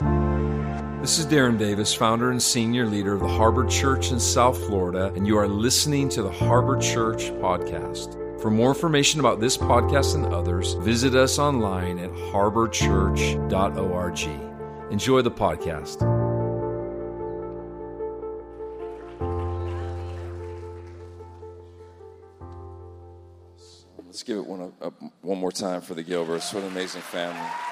This is Darren Davis, founder and senior leader of the Harbor Church in South Florida, and you are listening to the Harbor Church Podcast. For more information about this podcast and others, visit us online at harborchurch.org. Enjoy the podcast. Let's give it one, uh, one more time for the Gilberts. What an amazing family.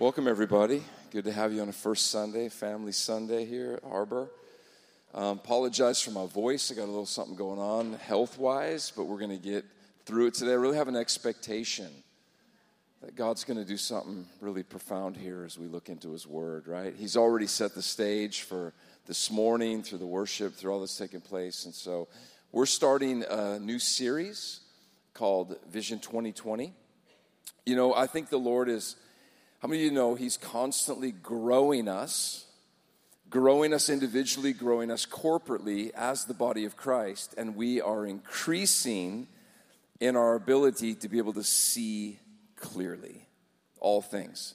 Welcome, everybody. Good to have you on a first Sunday, Family Sunday here at Harbor. Um, apologize for my voice. I got a little something going on health wise, but we're going to get through it today. I really have an expectation that God's going to do something really profound here as we look into His Word, right? He's already set the stage for this morning through the worship, through all that's taking place. And so we're starting a new series called Vision 2020. You know, I think the Lord is how many of you know He's constantly growing us, growing us individually, growing us corporately as the body of Christ, and we are increasing in our ability to be able to see clearly all things.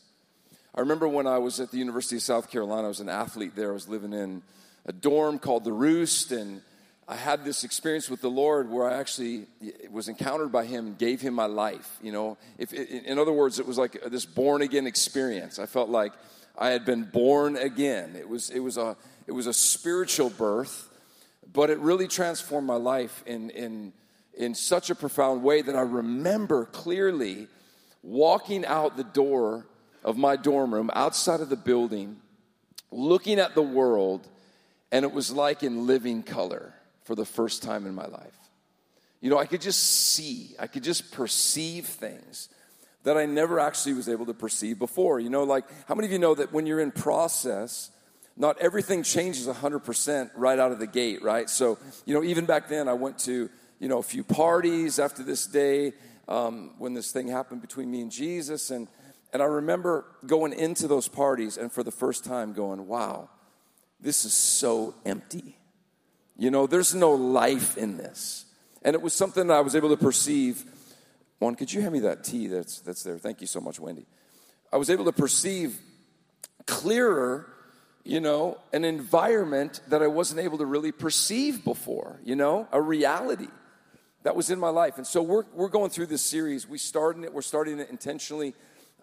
I remember when I was at the University of South Carolina, I was an athlete there. I was living in a dorm called The Roost, and I had this experience with the Lord where I actually was encountered by Him and gave Him my life. You know, if in other words, it was like this born again experience. I felt like I had been born again. It was it was a it was a spiritual birth, but it really transformed my life in in in such a profound way that I remember clearly walking out the door of my dorm room outside of the building, looking at the world, and it was like in living color for the first time in my life. You know, I could just see, I could just perceive things that I never actually was able to perceive before. You know, like how many of you know that when you're in process, not everything changes 100% right out of the gate, right? So, you know, even back then, I went to, you know, a few parties after this day um, when this thing happened between me and Jesus. And, and I remember going into those parties and for the first time going, wow, this is so empty. You know, there's no life in this. And it was something that I was able to perceive. One, could you hand me that tea that's, that's there? Thank you so much, Wendy. I was able to perceive clearer, you know, an environment that I wasn't able to really perceive before, you know, a reality that was in my life. And so we're, we're going through this series. We started it, we're starting it intentionally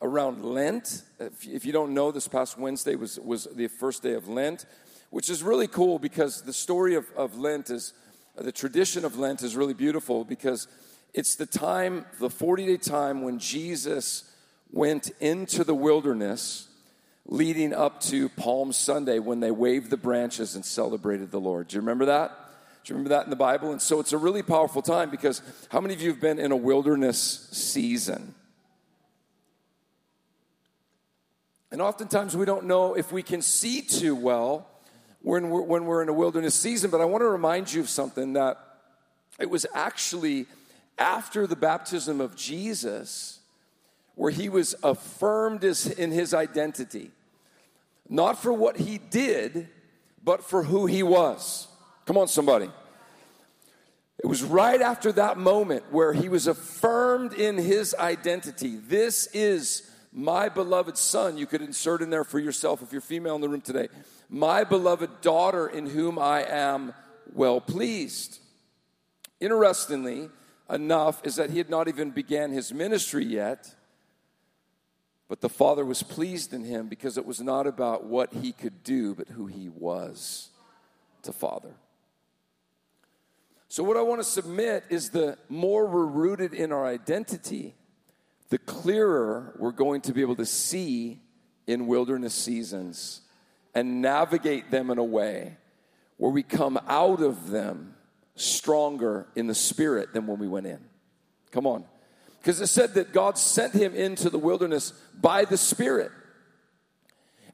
around Lent. If, if you don't know, this past Wednesday was, was the first day of Lent which is really cool because the story of, of Lent is, uh, the tradition of Lent is really beautiful because it's the time, the 40 day time when Jesus went into the wilderness leading up to Palm Sunday when they waved the branches and celebrated the Lord. Do you remember that? Do you remember that in the Bible? And so it's a really powerful time because how many of you have been in a wilderness season? And oftentimes we don't know if we can see too well when we're, when we're in a wilderness season, but I want to remind you of something that it was actually after the baptism of Jesus where he was affirmed in his identity, not for what he did, but for who he was. Come on, somebody. It was right after that moment where he was affirmed in his identity. This is my beloved son. You could insert in there for yourself if you're female in the room today my beloved daughter in whom I am well pleased. Interestingly enough, is that he had not even began his ministry yet, but the Father was pleased in him because it was not about what he could do, but who he was to Father. So, what I want to submit is the more we're rooted in our identity, the clearer we're going to be able to see in wilderness seasons and navigate them in a way where we come out of them stronger in the spirit than when we went in. Come on. Because it said that God sent him into the wilderness by the Spirit.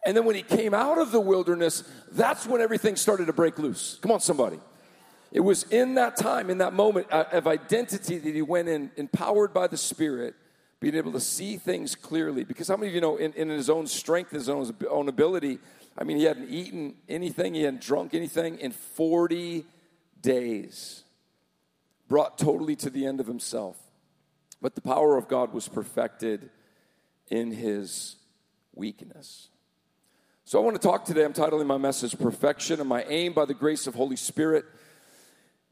And then when he came out of the wilderness, that's when everything started to break loose. Come on, somebody. It was in that time, in that moment uh, of identity that he went in, empowered by the Spirit, being able to see things clearly. Because how many of you know, in, in his own strength, his own, own ability, I mean, he hadn't eaten anything, he hadn't drunk anything in 40 days. Brought totally to the end of himself. but the power of God was perfected in his weakness. So I want to talk today. I'm titling my message Perfection, and my aim by the grace of Holy Spirit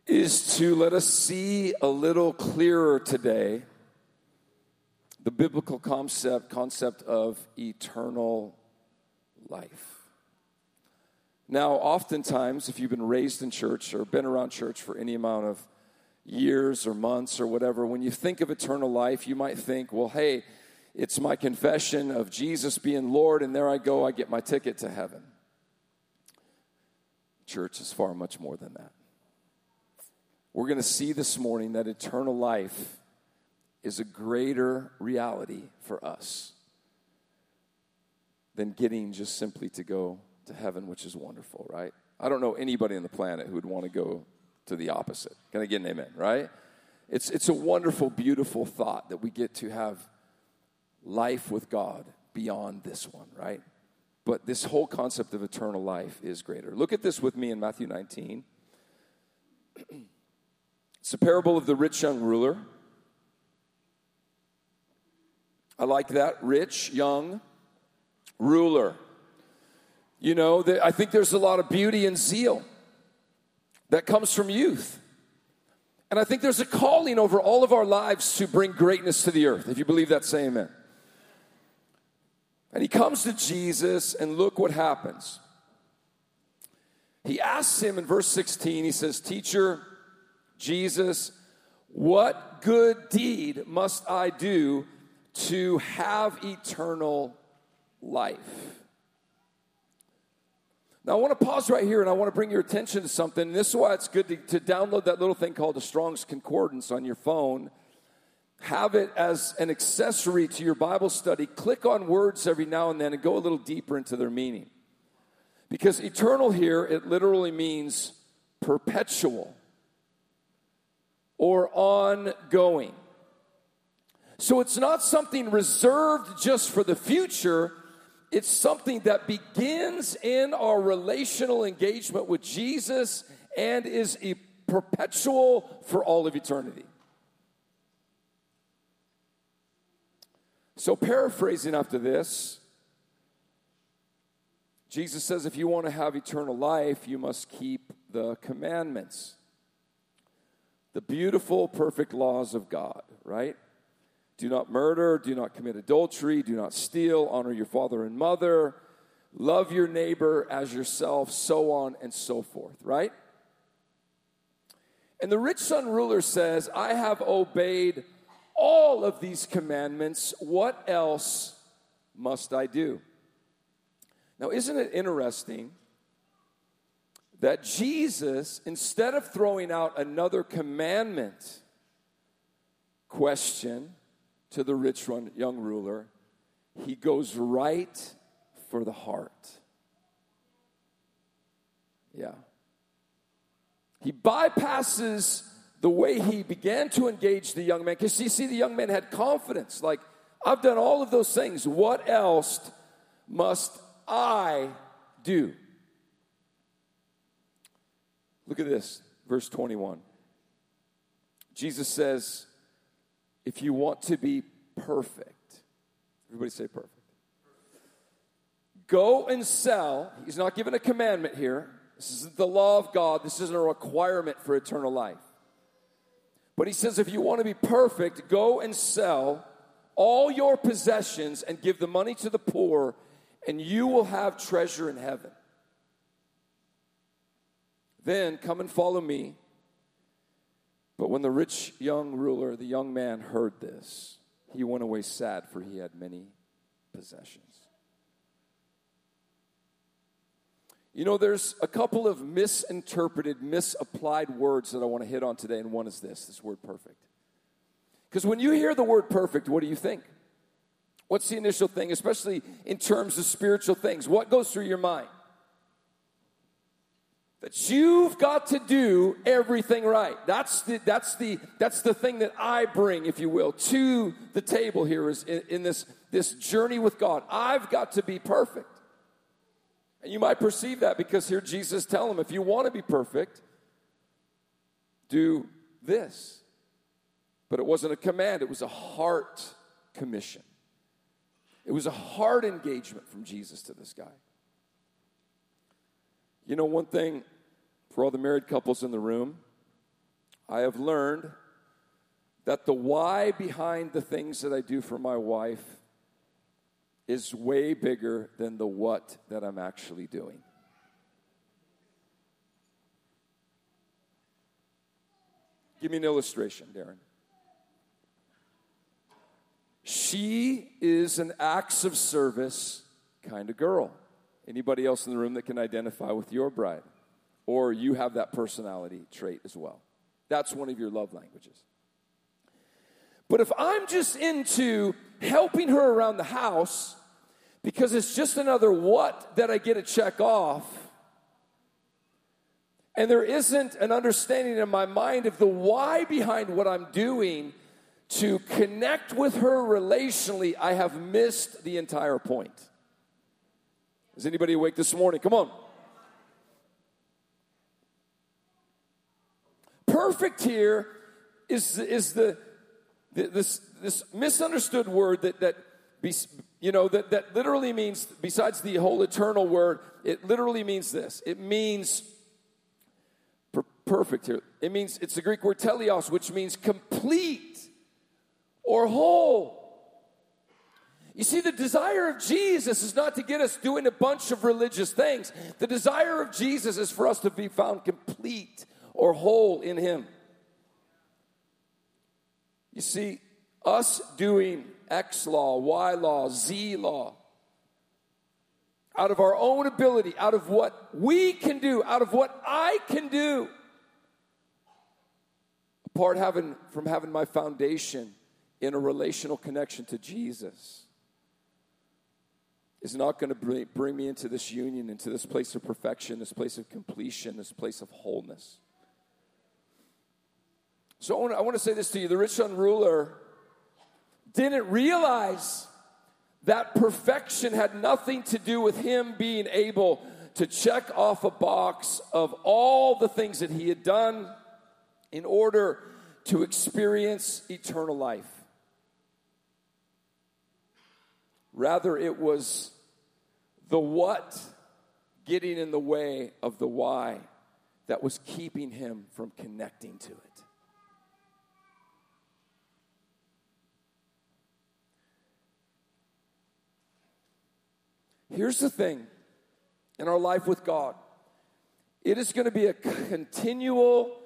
is to let us see a little clearer today the biblical concept concept of eternal life. Now, oftentimes, if you've been raised in church or been around church for any amount of years or months or whatever, when you think of eternal life, you might think, well, hey, it's my confession of Jesus being Lord, and there I go, I get my ticket to heaven. Church is far much more than that. We're going to see this morning that eternal life is a greater reality for us than getting just simply to go to heaven, which is wonderful, right? I don't know anybody on the planet who would want to go to the opposite. Can I get an amen, right? It's, it's a wonderful, beautiful thought that we get to have life with God beyond this one, right? But this whole concept of eternal life is greater. Look at this with me in Matthew 19. it's a parable of the rich young ruler. I like that. Rich, young, ruler. You know, I think there's a lot of beauty and zeal that comes from youth. And I think there's a calling over all of our lives to bring greatness to the earth. If you believe that, say amen. And he comes to Jesus, and look what happens. He asks him in verse 16, he says, Teacher, Jesus, what good deed must I do to have eternal life? Now, I want to pause right here and I want to bring your attention to something. This is why it's good to, to download that little thing called the Strong's Concordance on your phone. Have it as an accessory to your Bible study. Click on words every now and then and go a little deeper into their meaning. Because eternal here, it literally means perpetual or ongoing. So it's not something reserved just for the future it's something that begins in our relational engagement with Jesus and is a perpetual for all of eternity. So, paraphrasing after this, Jesus says if you want to have eternal life, you must keep the commandments, the beautiful, perfect laws of God, right? Do not murder, do not commit adultery, do not steal, honor your father and mother, love your neighbor as yourself, so on and so forth, right? And the rich son ruler says, I have obeyed all of these commandments. What else must I do? Now, isn't it interesting that Jesus, instead of throwing out another commandment question, to the rich young ruler, he goes right for the heart. Yeah. He bypasses the way he began to engage the young man. Because you see, the young man had confidence. Like, I've done all of those things. What else must I do? Look at this, verse 21. Jesus says, if you want to be perfect, everybody say perfect. Go and sell. He's not giving a commandment here. This isn't the law of God. This isn't a requirement for eternal life. But he says, if you want to be perfect, go and sell all your possessions and give the money to the poor, and you will have treasure in heaven. Then come and follow me. But when the rich young ruler, the young man, heard this, he went away sad, for he had many possessions. You know, there's a couple of misinterpreted, misapplied words that I want to hit on today, and one is this this word perfect. Because when you hear the word perfect, what do you think? What's the initial thing, especially in terms of spiritual things? What goes through your mind? That you've got to do everything right. That's the, that's the, that's the thing that I bring, if you will, to the table here is in, in this, this journey with God. I've got to be perfect. And you might perceive that because here Jesus tell him, if you want to be perfect, do this. But it wasn't a command, it was a heart commission. It was a heart engagement from Jesus to this guy. You know, one thing for all the married couples in the room, I have learned that the why behind the things that I do for my wife is way bigger than the what that I'm actually doing. Give me an illustration, Darren. She is an acts of service kind of girl. Anybody else in the room that can identify with your bride? Or you have that personality trait as well. That's one of your love languages. But if I'm just into helping her around the house because it's just another what that I get to check off, and there isn't an understanding in my mind of the why behind what I'm doing to connect with her relationally, I have missed the entire point. Is anybody awake this morning? Come on. Perfect here is, is the, this, this misunderstood word that, that you know, that, that literally means, besides the whole eternal word, it literally means this. It means per- perfect here. It means, it's the Greek word teleios, which means complete or whole. You see, the desire of Jesus is not to get us doing a bunch of religious things. The desire of Jesus is for us to be found complete or whole in Him. You see, us doing X law, Y law, Z law, out of our own ability, out of what we can do, out of what I can do, apart having, from having my foundation in a relational connection to Jesus is not going to bring, bring me into this union, into this place of perfection, this place of completion, this place of wholeness. So I want, to, say this to you the rich ruler didn't realize that perfection had nothing to do with him being able to check off a box of all the things that he had done in order to experience eternal life. Rather, it was the what getting in the way of the why that was keeping him from connecting to it. Here's the thing in our life with God. It is going to be a continual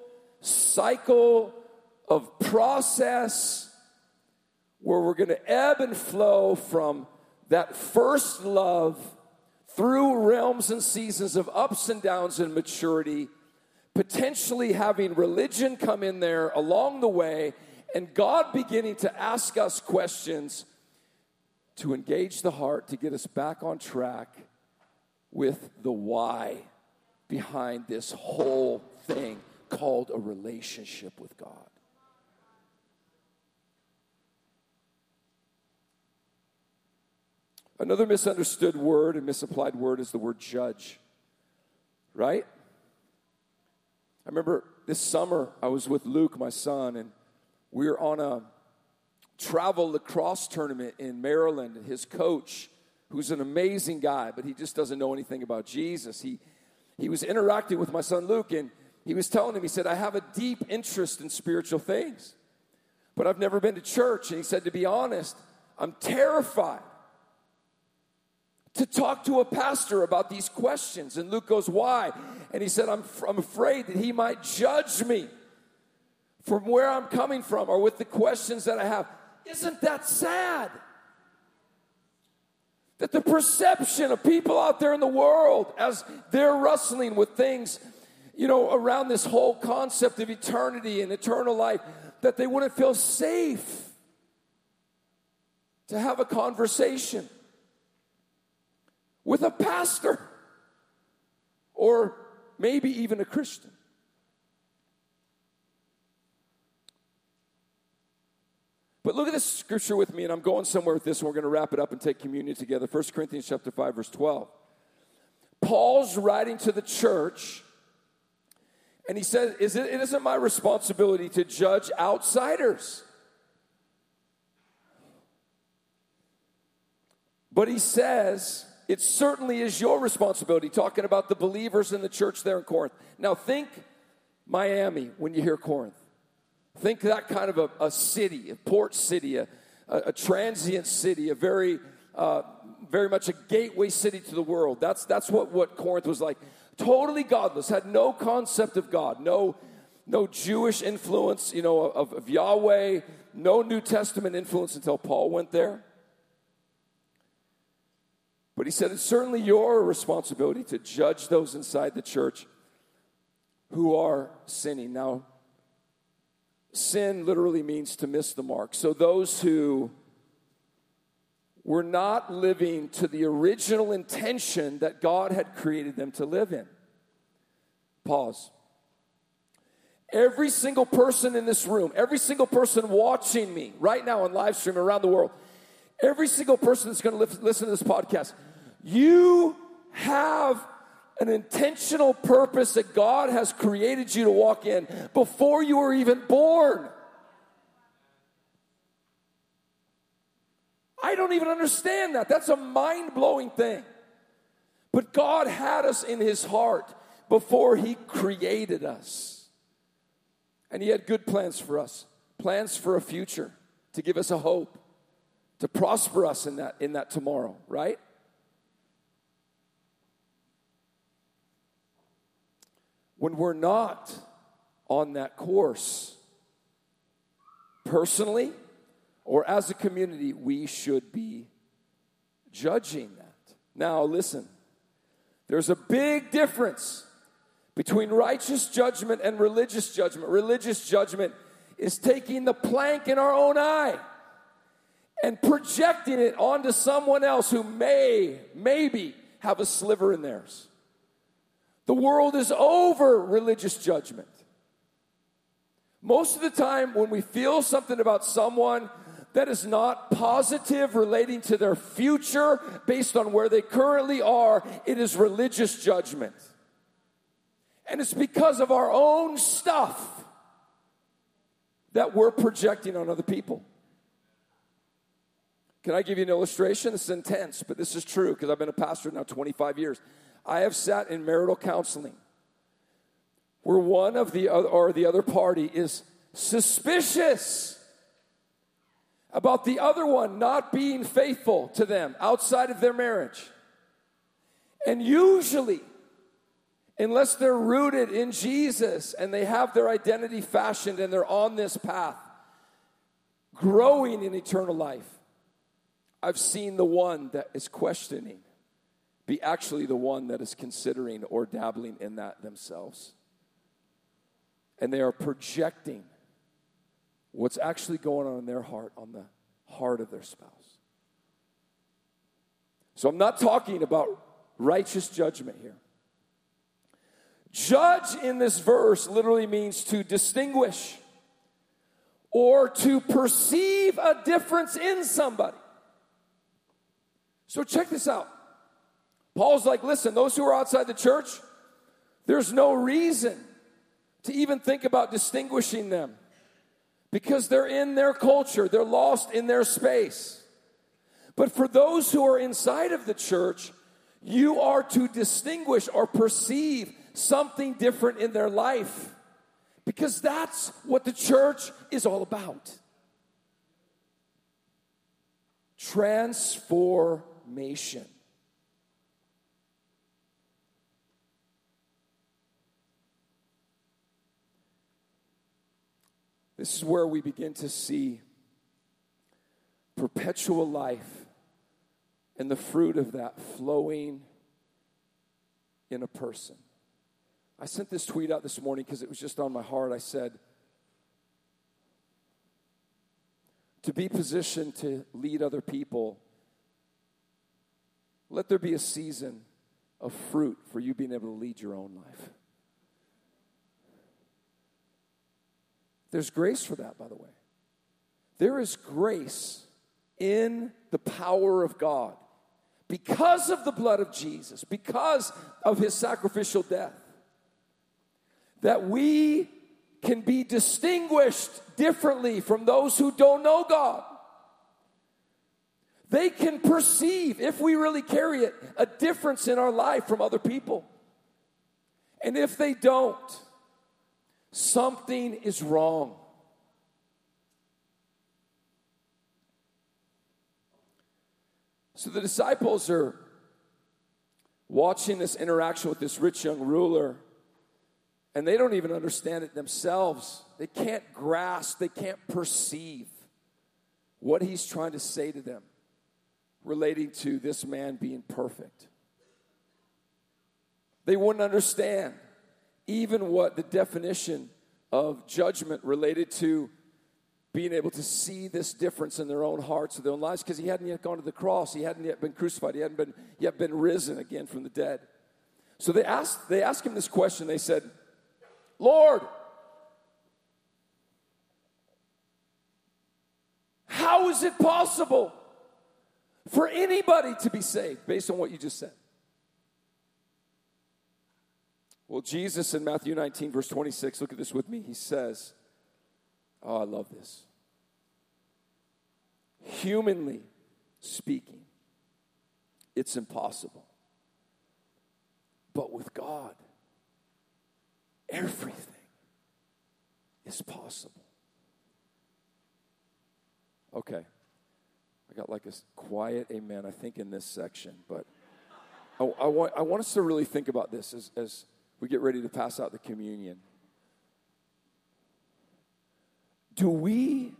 cycle of process where we're going to ebb and flow from that first love through realms and seasons of ups and downs and maturity, potentially having religion come in there along the way, and God beginning to ask us questions to engage the heart, to get us back on track with the why behind this whole thing called a relationship with God. Another misunderstood word and misapplied word is the word judge, right? I remember this summer I was with Luke, my son, and we were on a travel lacrosse tournament in Maryland. And his coach, who's an amazing guy, but he just doesn't know anything about Jesus, he, he was interacting with my son Luke, and he was telling him, he said, I have a deep interest in spiritual things, but I've never been to church. And he said, to be honest, I'm terrified to talk to a pastor about these questions. And Luke goes, Why? And he said, I'm, I'm afraid that he might judge me from where I'm coming from or with the questions that I have. Isn't that sad? That the perception of people out there in the world as they're wrestling with things, you know, around this whole concept of eternity and eternal life, that they wouldn't feel safe to have a conversation with a pastor or maybe even a Christian. But look at this scripture with me, and I'm going somewhere with this, and we're going to wrap it up and take communion together. 1 Corinthians chapter 5, verse 12. Paul's writing to the church, and he says, Is it, it isn't my responsibility to judge outsiders. But he says, it certainly is your responsibility, talking about the believers in the church there in Corinth. Now, think Miami when you hear Corinth. Think that kind of a, a city, a port city, a, a, a transient city, a very, uh, very much a gateway city to the world. That's, that's what, what Corinth was like. Totally godless, had no concept of God, no, no Jewish influence, you know, of, of Yahweh, no New Testament influence until Paul went there. But he said it's certainly your responsibility to judge those inside the church who are sinning. Now, sin literally means to miss the mark. So those who were not living to the original intention that God had created them to live in. Pause. Every single person in this room, every single person watching me right now on live stream around the world, every single person that's going to listen to this podcast, you have an intentional purpose that God has created you to walk in before you were even born. I don't even understand that. That's a mind blowing thing. But God had us in His heart before He created us. And He had good plans for us plans for a future, to give us a hope, to prosper us in that, in that tomorrow, right? When we're not on that course, personally or as a community, we should be judging that. Now, listen, there's a big difference between righteous judgment and religious judgment. Religious judgment is taking the plank in our own eye and projecting it onto someone else who may, maybe, have a sliver in theirs. The world is over religious judgment. Most of the time, when we feel something about someone that is not positive relating to their future based on where they currently are, it is religious judgment. And it's because of our own stuff that we're projecting on other people. Can I give you an illustration? This is intense, but this is true because I've been a pastor now 25 years. I have sat in marital counseling where one of the other or the other party is suspicious about the other one not being faithful to them outside of their marriage. And usually, unless they're rooted in Jesus and they have their identity fashioned and they're on this path, growing in eternal life, I've seen the one that is questioning be actually the one that is considering or dabbling in that themselves. And they are projecting what's actually going on in their heart on the heart of their spouse. So I'm not talking about righteous judgment here. Judge in this verse literally means to distinguish or to perceive a difference in somebody. So check this out. Paul's like, listen, those who are outside the church, there's no reason to even think about distinguishing them because they're in their culture, they're lost in their space. But for those who are inside of the church, you are to distinguish or perceive something different in their life because that's what the church is all about. Transformation. This is where we begin to see perpetual life and the fruit of that flowing in a person. I sent this tweet out this morning because it was just on my heart. I said, to be positioned to lead other people, let there be a season of fruit for you being able to lead your own life. There's grace for that, by the way. There is grace in the power of God because of the blood of Jesus, because of his sacrificial death, that we can be distinguished differently from those who don't know God. they can perceive, if we really carry it, a difference in our life from other people. And if they don't, something is wrong. So the disciples are watching this interaction with this rich young ruler, and they don't even understand it themselves. They can't grasp, they can't perceive what he's trying to say to them relating to this man being perfect. They wouldn't understand even what the definition of judgment related to being able to see this difference in their own hearts or their own lives because he hadn't yet gone to the cross he hadn't yet been crucified he hadn't been yet been risen again from the dead. So they asked they asked him this question. They said lord how is it possible for anybody to be saved based on what you just said well jesus in matthew 19 verse 26 look at this with me he says Oh, I love this. Humanly speaking, it's impossible. But with God, everything is possible. Okay. I got like a quiet amen, I think, in this section, but I, I, want, I want us to really think about this as, as we get ready to pass out the communion. Do we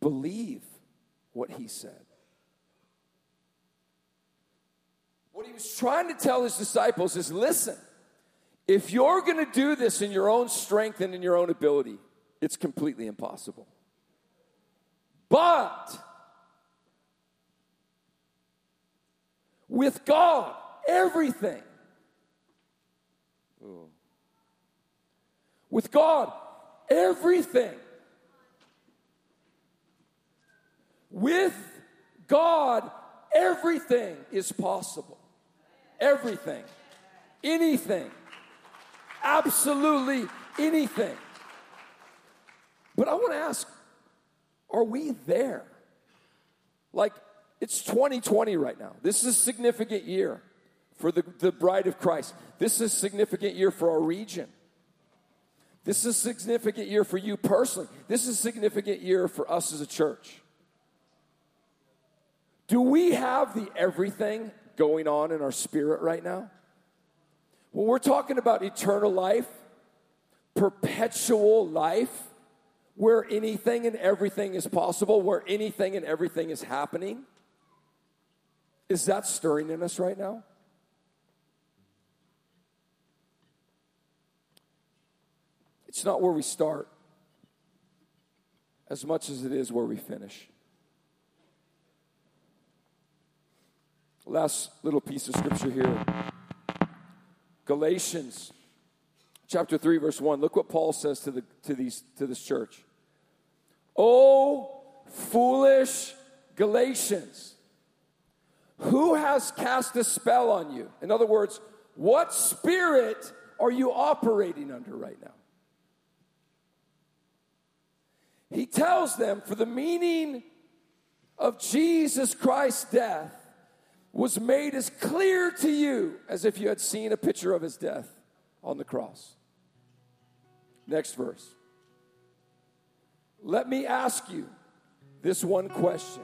believe what he said? What he was trying to tell his disciples is listen, if you're going to do this in your own strength and in your own ability, it's completely impossible. But with God, everything. Ooh. With God, everything With God, everything is possible. Everything. Anything. Absolutely anything. But I want to ask are we there? Like, it's 2020 right now. This is a significant year for the, the bride of Christ. This is a significant year for our region. This is a significant year for you personally. This is a significant year for us as a church. Do we have the everything going on in our spirit right now? When we're talking about eternal life, perpetual life, where anything and everything is possible, where anything and everything is happening, is that stirring in us right now? It's not where we start as much as it is where we finish. Last little piece of scripture here. Galatians chapter 3 verse 1 look what paul says to the to these to this church. Oh foolish galatians who has cast a spell on you? In other words what spirit are you operating under right now he tells them for the meaning of jesus christ's death was made as clear to you as if you had seen a picture of his death on the cross. Next verse. Let me ask you this one question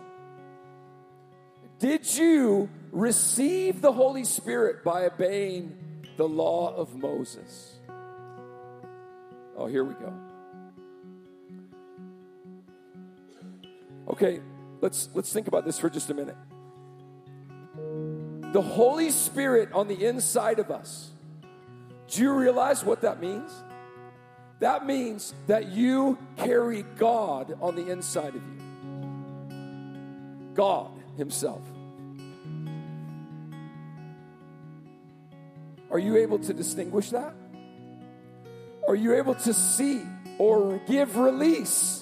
Did you receive the Holy Spirit by obeying the law of Moses? Oh, here we go. Okay, let's let's think about this for just a minute the Holy Spirit on the inside of us. Do you realize what that means? That means that you carry God on the inside of you. God Himself. Are you able to distinguish that? Are you able to see or give release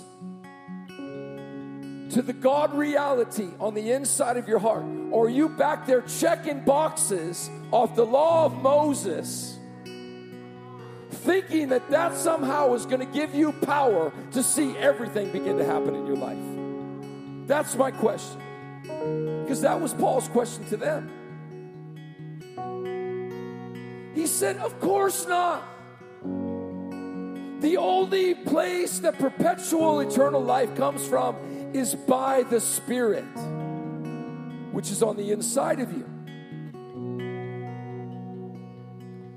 to the God reality on the inside of your heart? Or are you back there checking boxes off the law of Moses, thinking that that somehow is going to give you power to see everything begin to happen in your life? That's my question. Because that was Paul's question to them. He said, Of course not. The only place that perpetual eternal life comes from is by the Spirit, which is on the inside of you.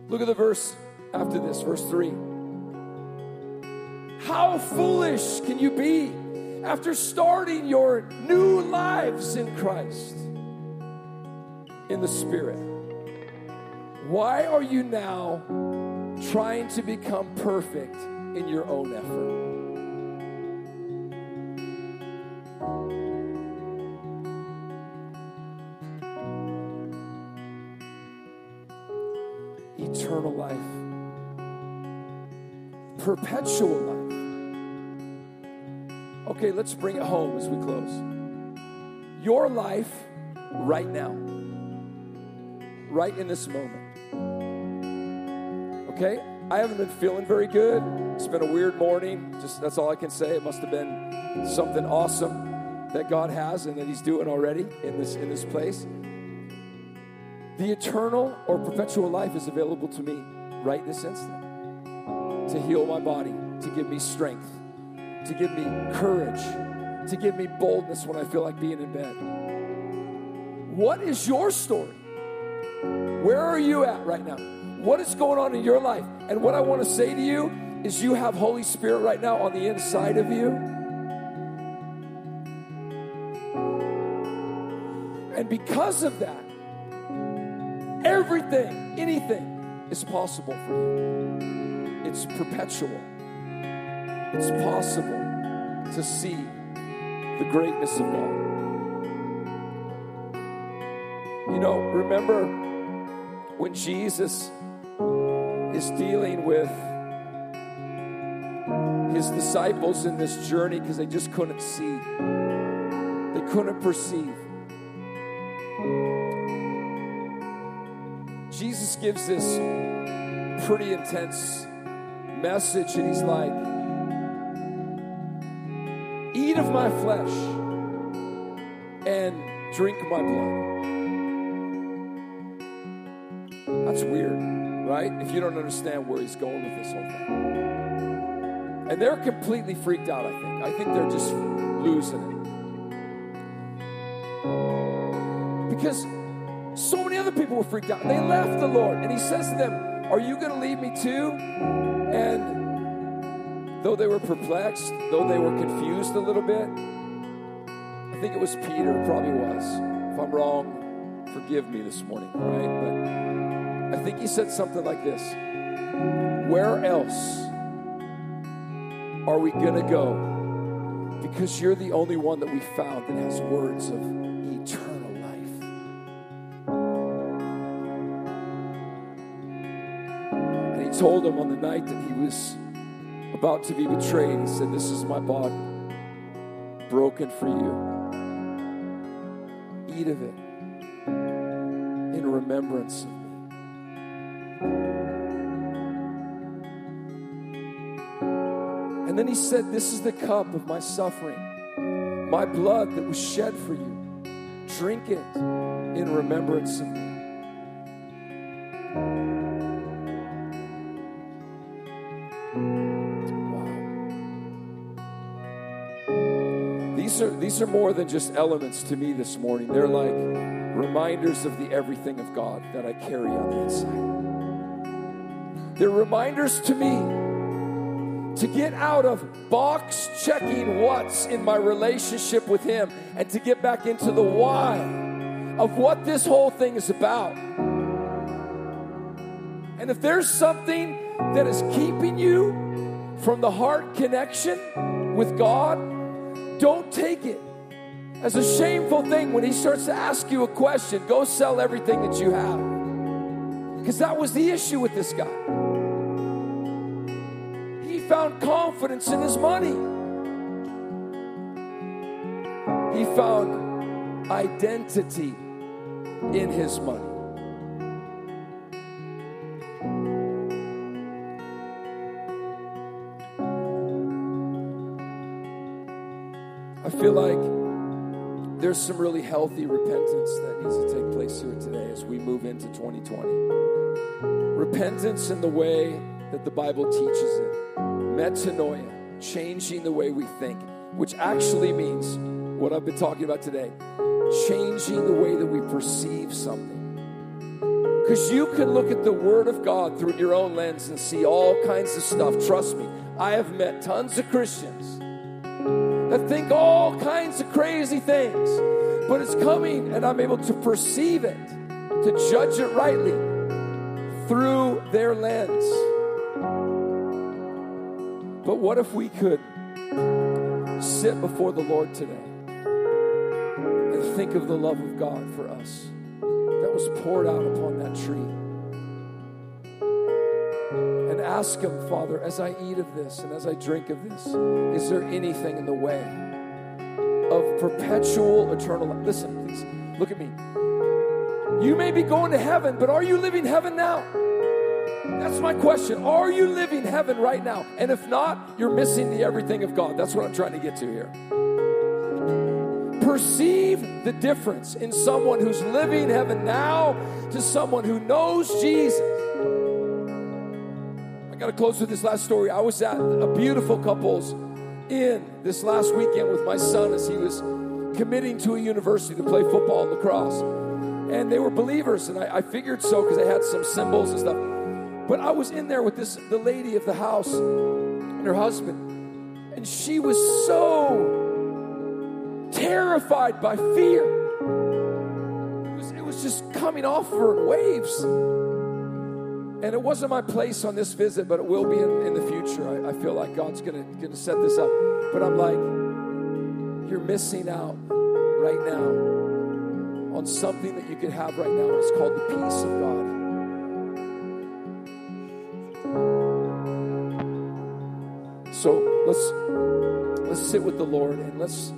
Look at the verse after this, verse 3. How foolish can you be after starting your new lives in Christ, in the Spirit? Why are you now trying to become perfect in your own effort? Eternal life, perpetual life. Okay, let's bring it home as we close. Your life right now, right in this moment. Okay? I haven't been feeling very good. It's been a weird morning. Just that's all I can say. It must have been something awesome that God has and that He's doing already in this in this place. The eternal or perpetual life is available to me right this instant to heal my body, to give me strength, to give me courage, to give me boldness when I feel like being in bed. What is your story? Where are you at right now? What is going on in your life? And what I want to say to you is you have Holy Spirit right now on the inside of you. And because of that, everything, anything is possible for you. It's perpetual. It's possible to see the greatness of God. You know, remember when Jesus is dealing with his disciples in this journey because they just couldn't see, they couldn't perceive. Jesus gives this pretty intense message, and he's like, Eat of my flesh and drink my blood. That's weird, right? If you don't understand where he's going with this whole thing. And they're completely freaked out, I think. I think they're just losing it. Because people were freaked out. They left the Lord. And he says to them, Are you going to leave me too? And though they were perplexed, though they were confused a little bit, I think it was Peter, probably was. If I'm wrong, forgive me this morning, right? But I think he said something like this Where else are we going to go? Because you're the only one that we found that has words of told him on the night that he was about to be betrayed, he said, This is my body, broken for you. Eat of it in remembrance of me. And then he said, This is the cup of my suffering, my blood that was shed for you. Drink it in remembrance of me. Are, these are more than just elements to me this morning. They're like reminders of the everything of God that I carry on the inside. They're reminders to me to get out of box checking what's in my relationship with Him and to get back into the why of what this whole thing is about. And if there's something that is keeping you from the heart connection with God, don't take it as a shameful thing when He starts to ask you a question. Go sell everything that you have. Because that was the issue with this guy He found confidence in his money. He found identity in his money. Feel like there's some really healthy repentance that needs to take place here today as we move into 2020. Repentance in the way that the Bible teaches it. Metanoia, changing the way we think, which actually means what I've been talking about today changing the way that we perceive something. Because you can look at the Word of God through your own lens and see all kinds of stuff. Trust me, I have met tons of Christians that think all kinds of crazy things, but it's coming and I'm able to perceive it, to judge it rightly through their lens. But what if we could sit before the Lord today and think of the love of God for us that was poured out upon that tree? Ask Him, Father, as I eat of this and as I drink of this, is there anything in the way of perpetual eternal life? Listen, please, look at me. You may be going to heaven, but are you living heaven now? That's my question. Are you living heaven right now? And if not, you're missing the everything of God. That's what I'm trying to get to here. Perceive the difference in someone who's living heaven now to someone who knows Jesus. Got to close with this last story. I was at a beautiful couple's inn this last weekend with my son as he was committing to a university to play football and lacrosse. And they were believers, and I, I figured so because they had some symbols and stuff. But I was in there with this the lady of the house and her husband, and she was so terrified by fear. It was, it was just coming off her in waves. And it wasn't my place on this visit, but it will be in, in the future. I, I, feel like God's gonna, gonna set this up. But I'm like, you're missing out right now on something that you could have right now. It's called the peace of God. So let's let's sit with the Lord and let's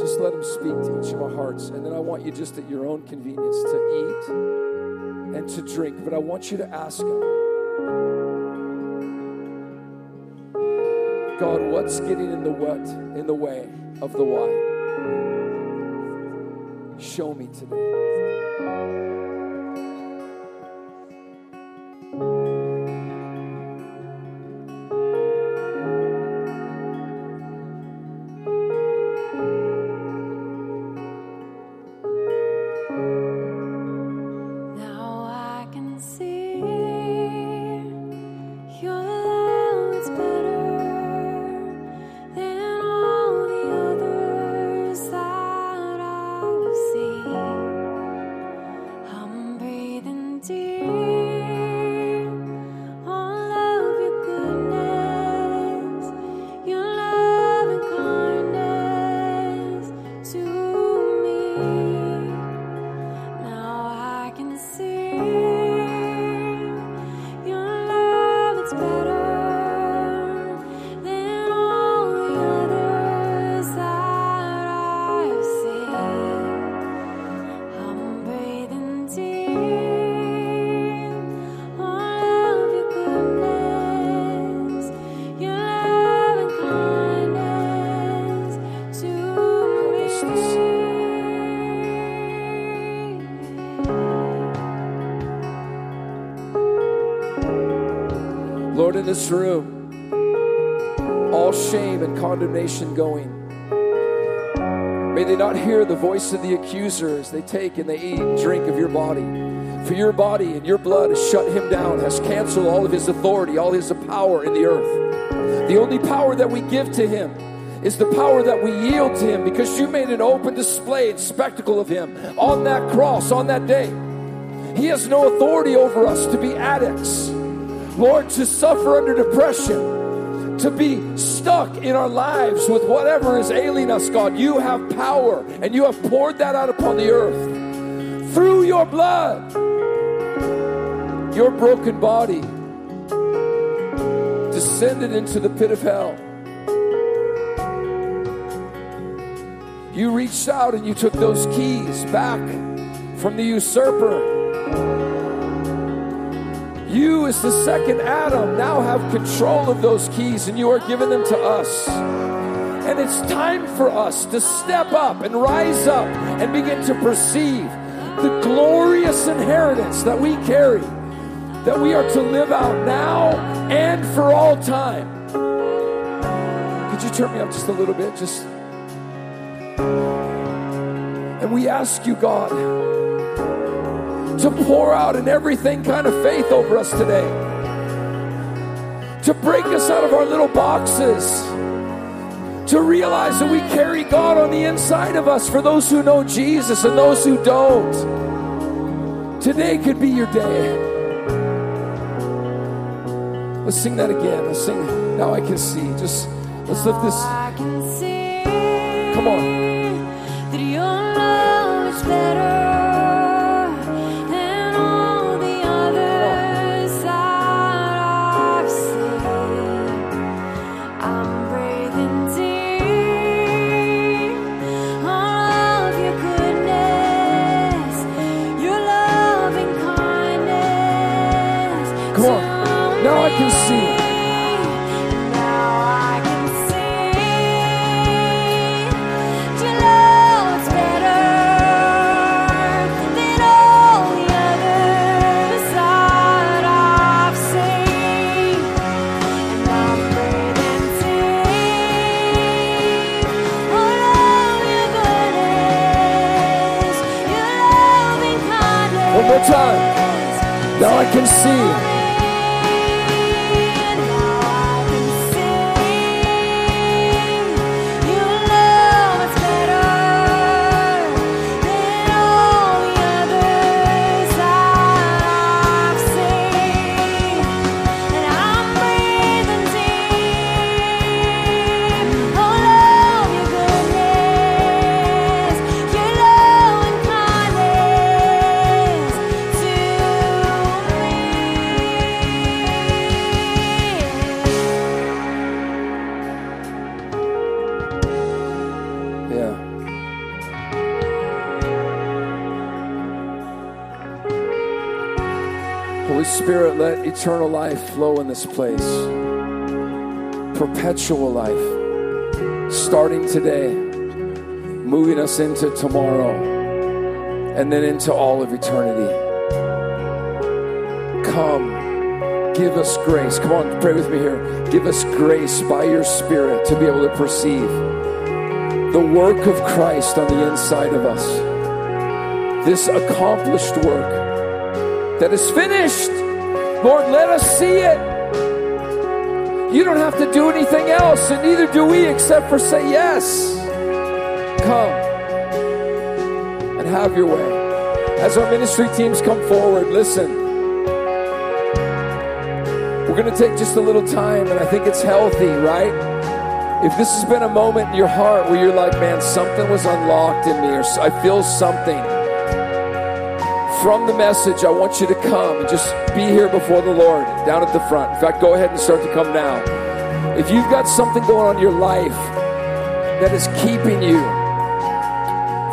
just let Him speak to each of our hearts. And then I want you just at your own convenience to eat and to drink. But I want you to ask Him, God, what's getting in the what in the way of the why? Show me today. In this room, all shame and condemnation going. May they not hear the voice of the accuser as they take and they eat and drink of your body. For your body and your blood has shut him down, has canceled all of his authority, all his power in the earth. The only power that we give to him is the power that we yield to him because you made an open display and spectacle of him on that cross on that day. He has no authority over us to be addicts. Lord, to suffer under depression, to be stuck in our lives with whatever is ailing us, God. You have power and you have poured that out upon the earth through your blood. Your broken body descended into the pit of hell. You reached out and you took those keys back from the usurper. You, as the second Adam, now have control of those keys and you are giving them to us. And it's time for us to step up and rise up and begin to perceive the glorious inheritance that we carry, that we are to live out now and for all time. Could you turn me up just a little bit? Just. And we ask you, God, to pour out in everything kind of faith over us today, to break us out of our little boxes to realize that we carry God on the inside of us for those who know Jesus and those who don't. Today could be your day. Let's sing that again. Let's sing Now I Can See. Just let's lift this. I can see. Come on. Can see. Eternal life flow in this place. Perpetual life. Starting today, moving us into tomorrow, and then into all of eternity. Come, give us grace. Come on, pray with me here. Give us grace by your Spirit to be able to perceive the work of Christ on the inside of us. This accomplished work that is finished. Lord, let us see it. You don't have to do anything else, and neither do we except for say yes. Come and have your way. As our ministry teams come forward, listen. We're going to take just a little time, and I think it's healthy, right? If this has been a moment in your heart where you're like, man, something was unlocked in me, or I feel something from the message, I want you to come and just be here before the Lord down at the front. In fact, go ahead and start to come now. If you've got something going on in your life that is keeping you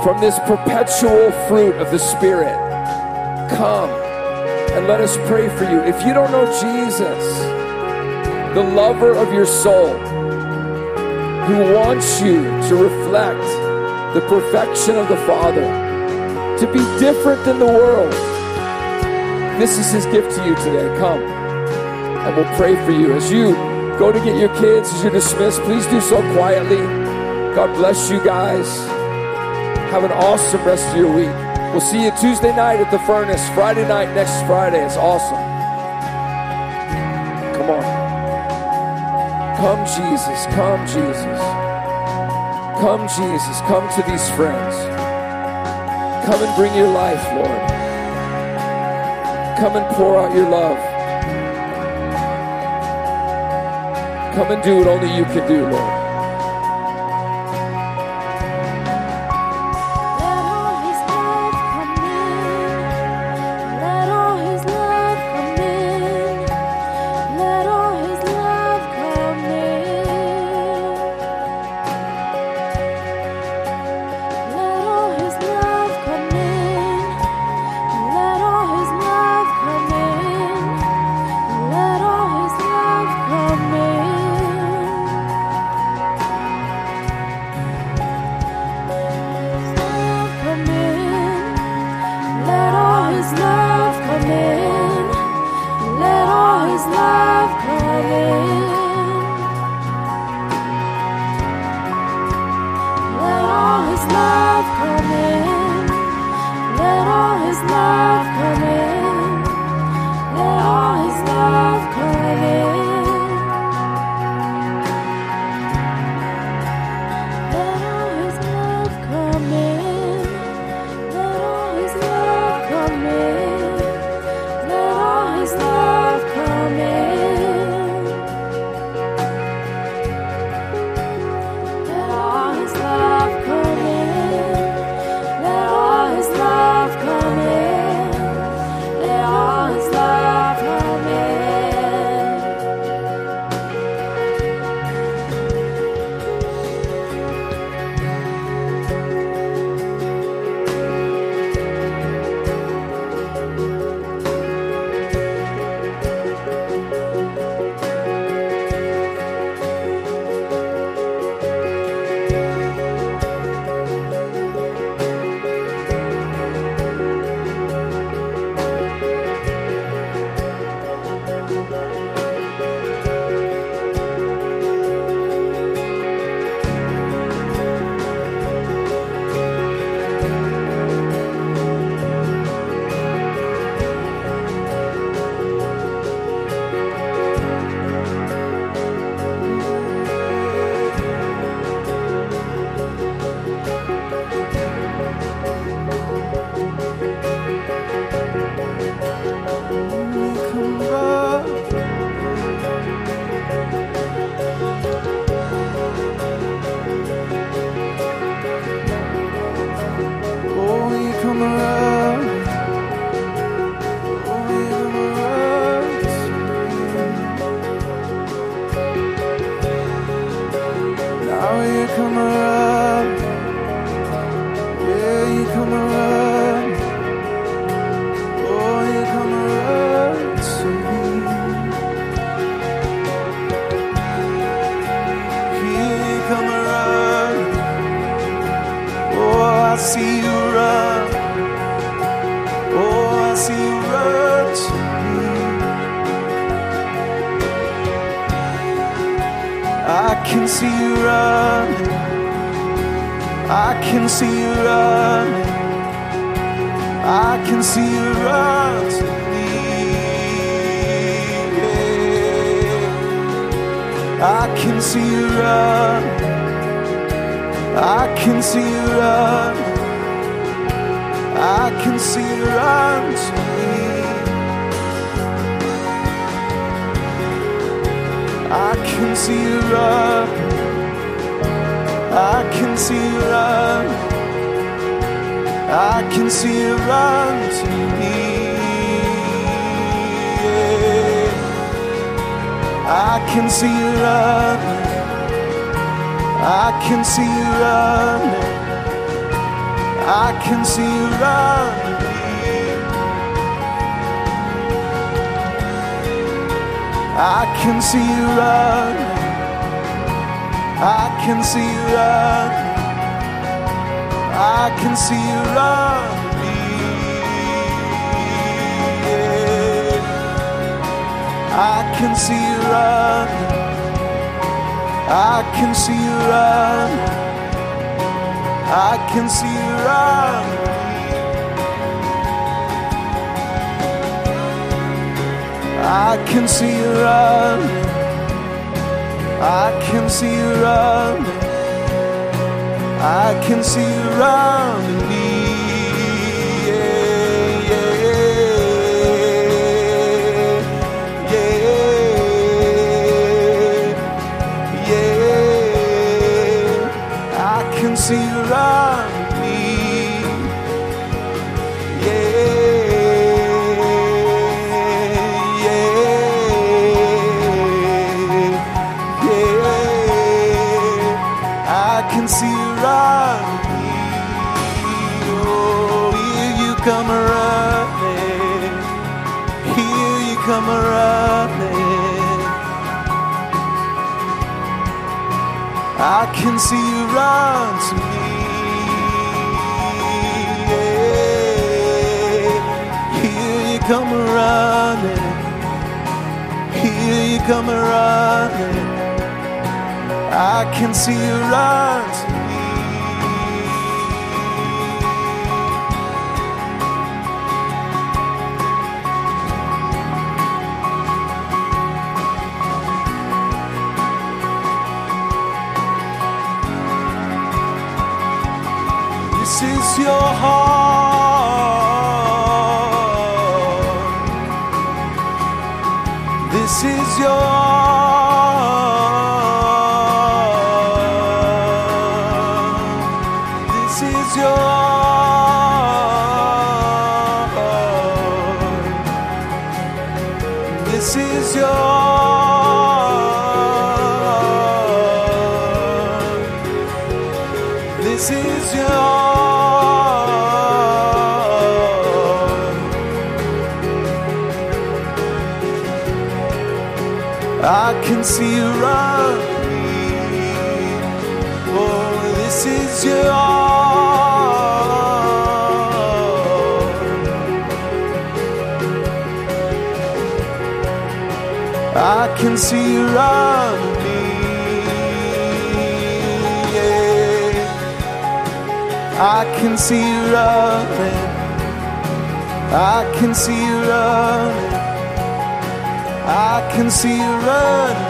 from this perpetual fruit of the Spirit, come and let us pray for you. If you don't know Jesus, the lover of your soul, who wants you to reflect the perfection of the Father, to be different than the world. This is his gift to you today. Come and we'll pray for you. As you go to get your kids, as you're dismissed, please do so quietly. God bless you guys. Have an awesome rest of your week. We'll see you Tuesday night at the furnace, Friday night next Friday. It's awesome. Come on. Come, Jesus. Come, Jesus. Come, Jesus. Come to these friends. Come and bring your life, Lord. Come and pour out your love. Come and do what only you can do, Lord. Can see you running. I can see you running. I can see you run to me. Yeah. I can see you run. I can see you run. I can see you run I can see you run. I can see you run. I can see you run to me. Yeah. I can see you run. I can see you run. I can see you run. I can see you run. I can see you run. I can see you run. I can see you run. I can see you run. I can see you run. I can see you run. I can see you run. I can see you run come running. Here you come running. I can see you run to me. Yeah. Here you come running. Here you come running. I can see you run This is your heart. This is your can see you running. I can see you running. I can see you running.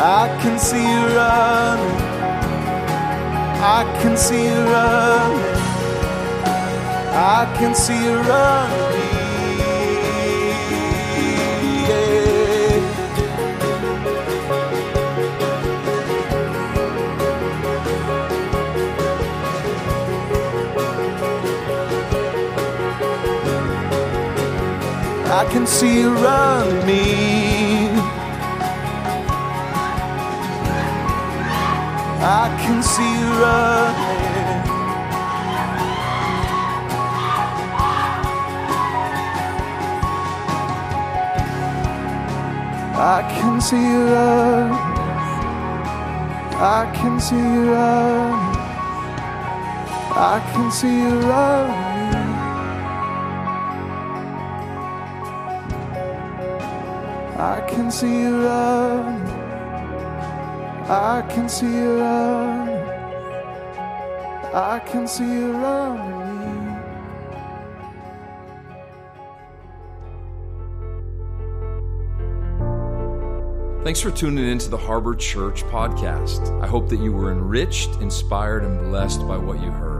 I can see you running. I can see you running. I can see you running. I can see you running. I can see you running. I can see you running. I can see you running. I can see you running. Can see you running. I can see you running. I can see you running. Thanks for tuning into the Harbor Church podcast. I hope that you were enriched, inspired, and blessed by what you heard.